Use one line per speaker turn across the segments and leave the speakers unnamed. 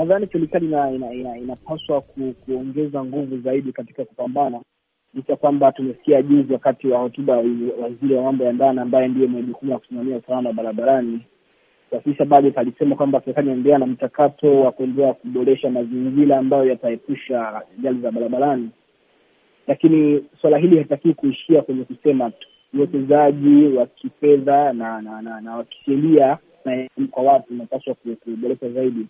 Nadhani serikali inapaswa ina, ina, ina ku, kuongeza nguvu zaidi katika kupambana, licha kwamba tumesikia juzi wakati wa hotuba waziri wa mambo ya ndani ambaye ndiye mwenye jukumu la kusimamia usalama barabarani kuwasilisha bajeti alisema kwamba serikali inaendelea na mchakato wa kuendelea kuboresha mazingira ambayo yataepusha ajali za barabarani, lakini suala hili halitakii kuishia kwenye kusema tu. Uwekezaji wa kifedha na na, na, na wa na kwa watu unapaswa kuboresha zaidi.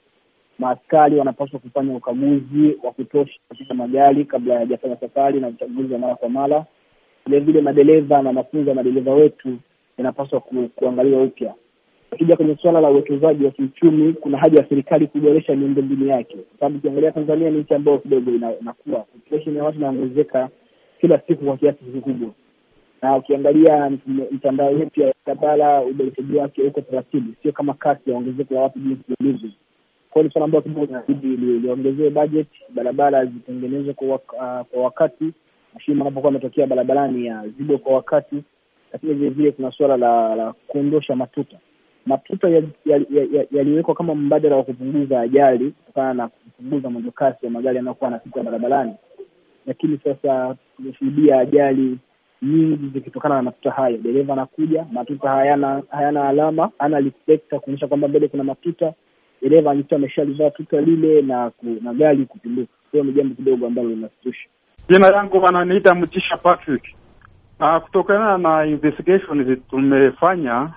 Maaskari wanapaswa kufanya ukaguzi wa kutosha katika magari kabla hayajafanya safari na uchaguzi wa mara kwa mara. Vilevile madereva na mafunzo ya madereva wetu yanapaswa ku, kuangaliwa upya. Ukija kwenye suala la uwekezaji wa kiuchumi, kuna haja ya serikali kuboresha miundombinu yake, kwa sababu ukiangalia Tanzania ni nchi ambayo kidogo inakuwa population ya watu inaongezeka kila siku kwa kiasi kikubwa, na ukiangalia mitandao yetu ya barabara, uboreshaji wake uko taratibu, sio kama kasi ya ongezeko la watu jinsi ilivyo. Kwa hiyo ni suala ambayo kidogo inabidi liongezewe bajeti, barabara zitengenezwe kwa, uh, kwa wakati, mashimo anapokuwa ametokea barabarani ya zibo kwa wakati, lakini vilevile kuna suala la, la kuondosha matuta matuta yaliwekwa ya, ya, ya kama mbadala wa kupunguza ajali kutokana na kupunguza mwendo kasi ya magari yanayokuwa yanapita barabarani, lakini sasa tumeshuhudia ajali nyingi zikitokana na matuta hayo. Dereva anakuja, matuta hayana hayana alama, hana reflector kuonyesha kwamba mbele kuna matuta. Dereva anajikuta ameshalivaa tuta lile na na gari kupinduka. Hiyo ni jambo kidogo ambalo linasitusha.
Jina yangu wananiita Mtisha Patrick. Uh, kutokana na investigations tumefanya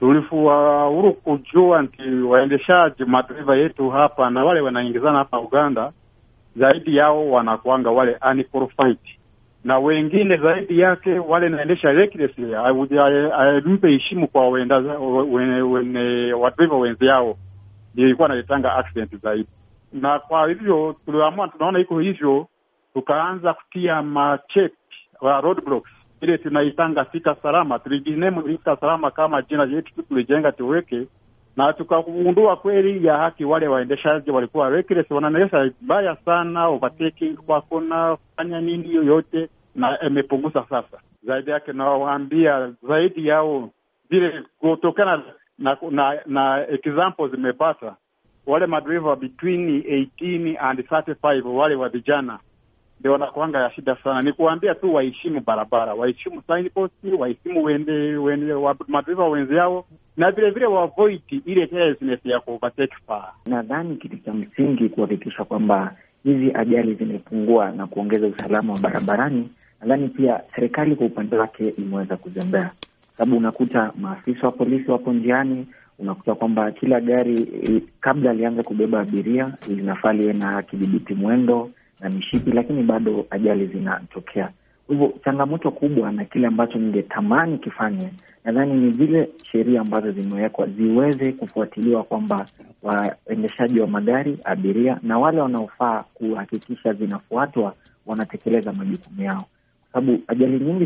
tulifaulu kujua nti waendeshaji madereva yetu hapa na wale wanaingizana hapa Uganda, zaidi yao wanakuanga wale unqualified, na wengine zaidi yake wale naendesha recklessly. Mpe heshimu kwa wadereva wenzi yao, ndio ilikuwa naletanga accident zaidi. Na kwa hivyo tuliamua, tunaona iko hivyo, tukaanza kutia machek wa roadblocks ile tunaitanga fika salama, tulijinemu fika salama kama jina yetu tulijenga tuweke, na tukagundua kweli ya haki, wale waendeshaji walikuwa reckless, wanaendesha vibaya sana, overtaking kwa kona, fanya nini yoyote, na imepunguza sasa. Zaidi yake nawaambia zaidi yao vile kutokana na, na, na example zimepata wale madriver between 18 and 35 wale wa vijana ndio wanakuanga ya shida sana. Ni kuambia tu waheshimu barabara, waheshimu signpost, waheshimu wende, wende wa madriva wenzi yao, na vile vile waavoid ile carelessness ya kuovertake far.
Nadhani kitu cha msingi kuhakikisha kwamba hizi ajali zimepungua na kuongeza usalama wa barabarani. Nadhani pia serikali kwa upande wake imeweza kuzembea, sababu unakuta maafisa wa polisi wapo njiani, unakuta kwamba kila gari kabla alianza kubeba abiria linafaa liwe na kidhibiti mwendo na mishipi, lakini bado ajali zinatokea. Kwa hivyo changamoto kubwa na kile ambacho ningetamani kifanye, nadhani ni zile sheria ambazo zimewekwa ziweze kufuatiliwa, kwamba waendeshaji wa magari, abiria na wale wanaofaa kuhakikisha zinafuatwa wanatekeleza majukumu yao, kwa sababu ajali nyingi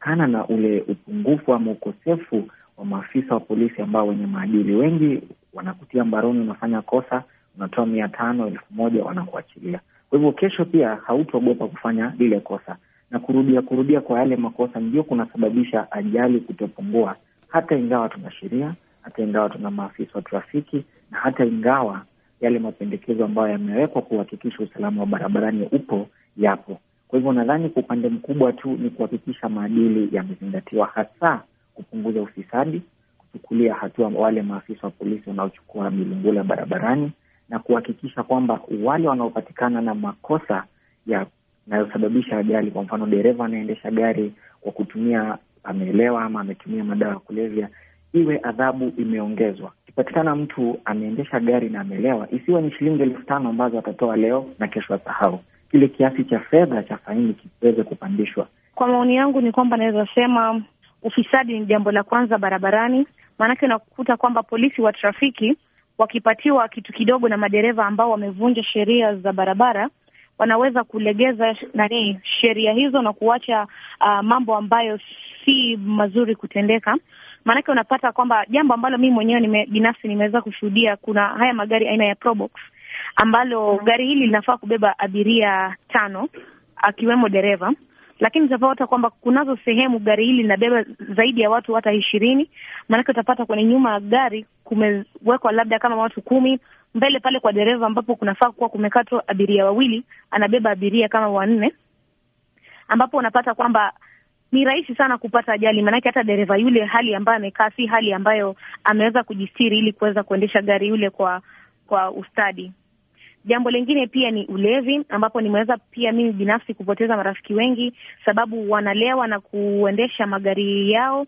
zinatokana na ule upungufu ama ukosefu wa maafisa wa polisi ambao wenye maadili. Wengi wanakutia mbaroni, unafanya kosa, unatoa mia tano, elfu moja, wanakuachilia. Kwa hivyo kesho pia hautogopa kufanya lile kosa, na kurudia kurudia kwa yale makosa ndio kunasababisha ajali kutopungua, hata ingawa tuna sheria, hata ingawa tuna maafisa wa trafiki, na hata ingawa yale mapendekezo ambayo yamewekwa kuhakikisha usalama wa barabarani upo yapo. Kwa hivyo nadhani kwa upande mkubwa tu ni kuhakikisha maadili yamezingatiwa, hasa kupunguza ufisadi, kuchukulia hatua wale maafisa wa polisi wanaochukua milungula barabarani na kuhakikisha kwamba wale wanaopatikana na makosa yanayosababisha ajali, kwa mfano dereva anaendesha gari kwa kutumia ameelewa ama ametumia madawa ya kulevya, iwe adhabu imeongezwa. Ikipatikana mtu ameendesha gari na amelewa, isiwe ni shilingi elfu tano ambazo atatoa leo na kesho asahau. Kile kiasi cha fedha cha faini kiweze kupandishwa.
Kwa maoni yangu ni kwamba naweza sema ufisadi ni jambo la kwanza barabarani, maanake unakuta kwamba polisi wa trafiki wakipatiwa kitu kidogo na madereva ambao wamevunja sheria za barabara, wanaweza kulegeza nani sheria hizo na kuacha uh, mambo ambayo si mazuri kutendeka. Maanake unapata kwamba jambo ambalo mimi mwenyewe nime, binafsi nimeweza kushuhudia, kuna haya magari aina ya Probox ambalo gari hili linafaa kubeba abiria tano akiwemo dereva lakini utapata kwamba kunazo sehemu gari hili linabeba zaidi ya watu hata ishirini. Maanake utapata kwenye nyuma ya gari kumewekwa labda kama watu kumi, mbele pale kwa dereva ambapo kunafaa kuwa kumekatwa abiria wawili, anabeba abiria kama wanne, ambapo unapata kwamba ni rahisi sana kupata ajali, maanake hata dereva yule hali ambayo amekaa si hali ambayo ameweza kujistiri ili kuweza kuendesha gari yule kwa kwa ustadi. Jambo lingine pia ni ulevi, ambapo nimeweza pia mimi binafsi kupoteza marafiki wengi sababu wanalewa na kuendesha magari yao,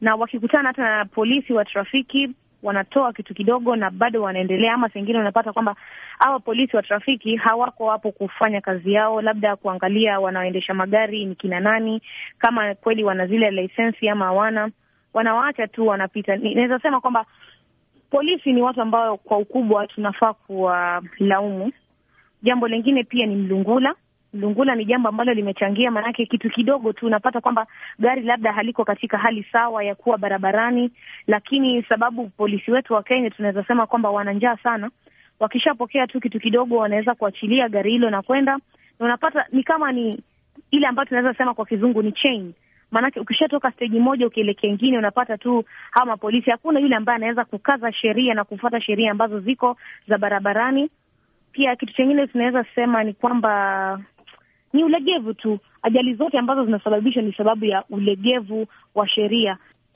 na wakikutana hata na polisi wa trafiki wanatoa kitu kidogo na bado wanaendelea, ama sengine unapata kwamba hawa polisi wa trafiki hawako hapo kufanya kazi yao, labda kuangalia wanaoendesha magari ni kina nani, kama kweli wana zile lisensi ama hawana, wanawaacha tu wanapita. Naweza sema kwamba polisi ni watu ambao kwa ukubwa tunafaa kuwalaumu. Jambo lingine pia ni mlungula. Mlungula ni jambo ambalo limechangia, maanake kitu kidogo tu unapata kwamba gari labda haliko katika hali sawa ya kuwa barabarani, lakini sababu polisi wetu wa Kenya tunaweza sema kwamba wana njaa sana, wakishapokea tu kitu kidogo wanaweza kuachilia gari hilo na kwenda, na unapata ni kama ni ile ambayo tunaweza sema kwa kizungu ni chain Maanake ukishatoka steji moja ukielekea ingine, unapata tu hawa mapolisi, hakuna yule ambaye anaweza kukaza sheria na kufuata sheria ambazo ziko za barabarani. Pia kitu chengine tunaweza sema ni kwamba ni ulegevu tu. Ajali zote ambazo zinasababishwa ni sababu ya ulegevu wa sheria.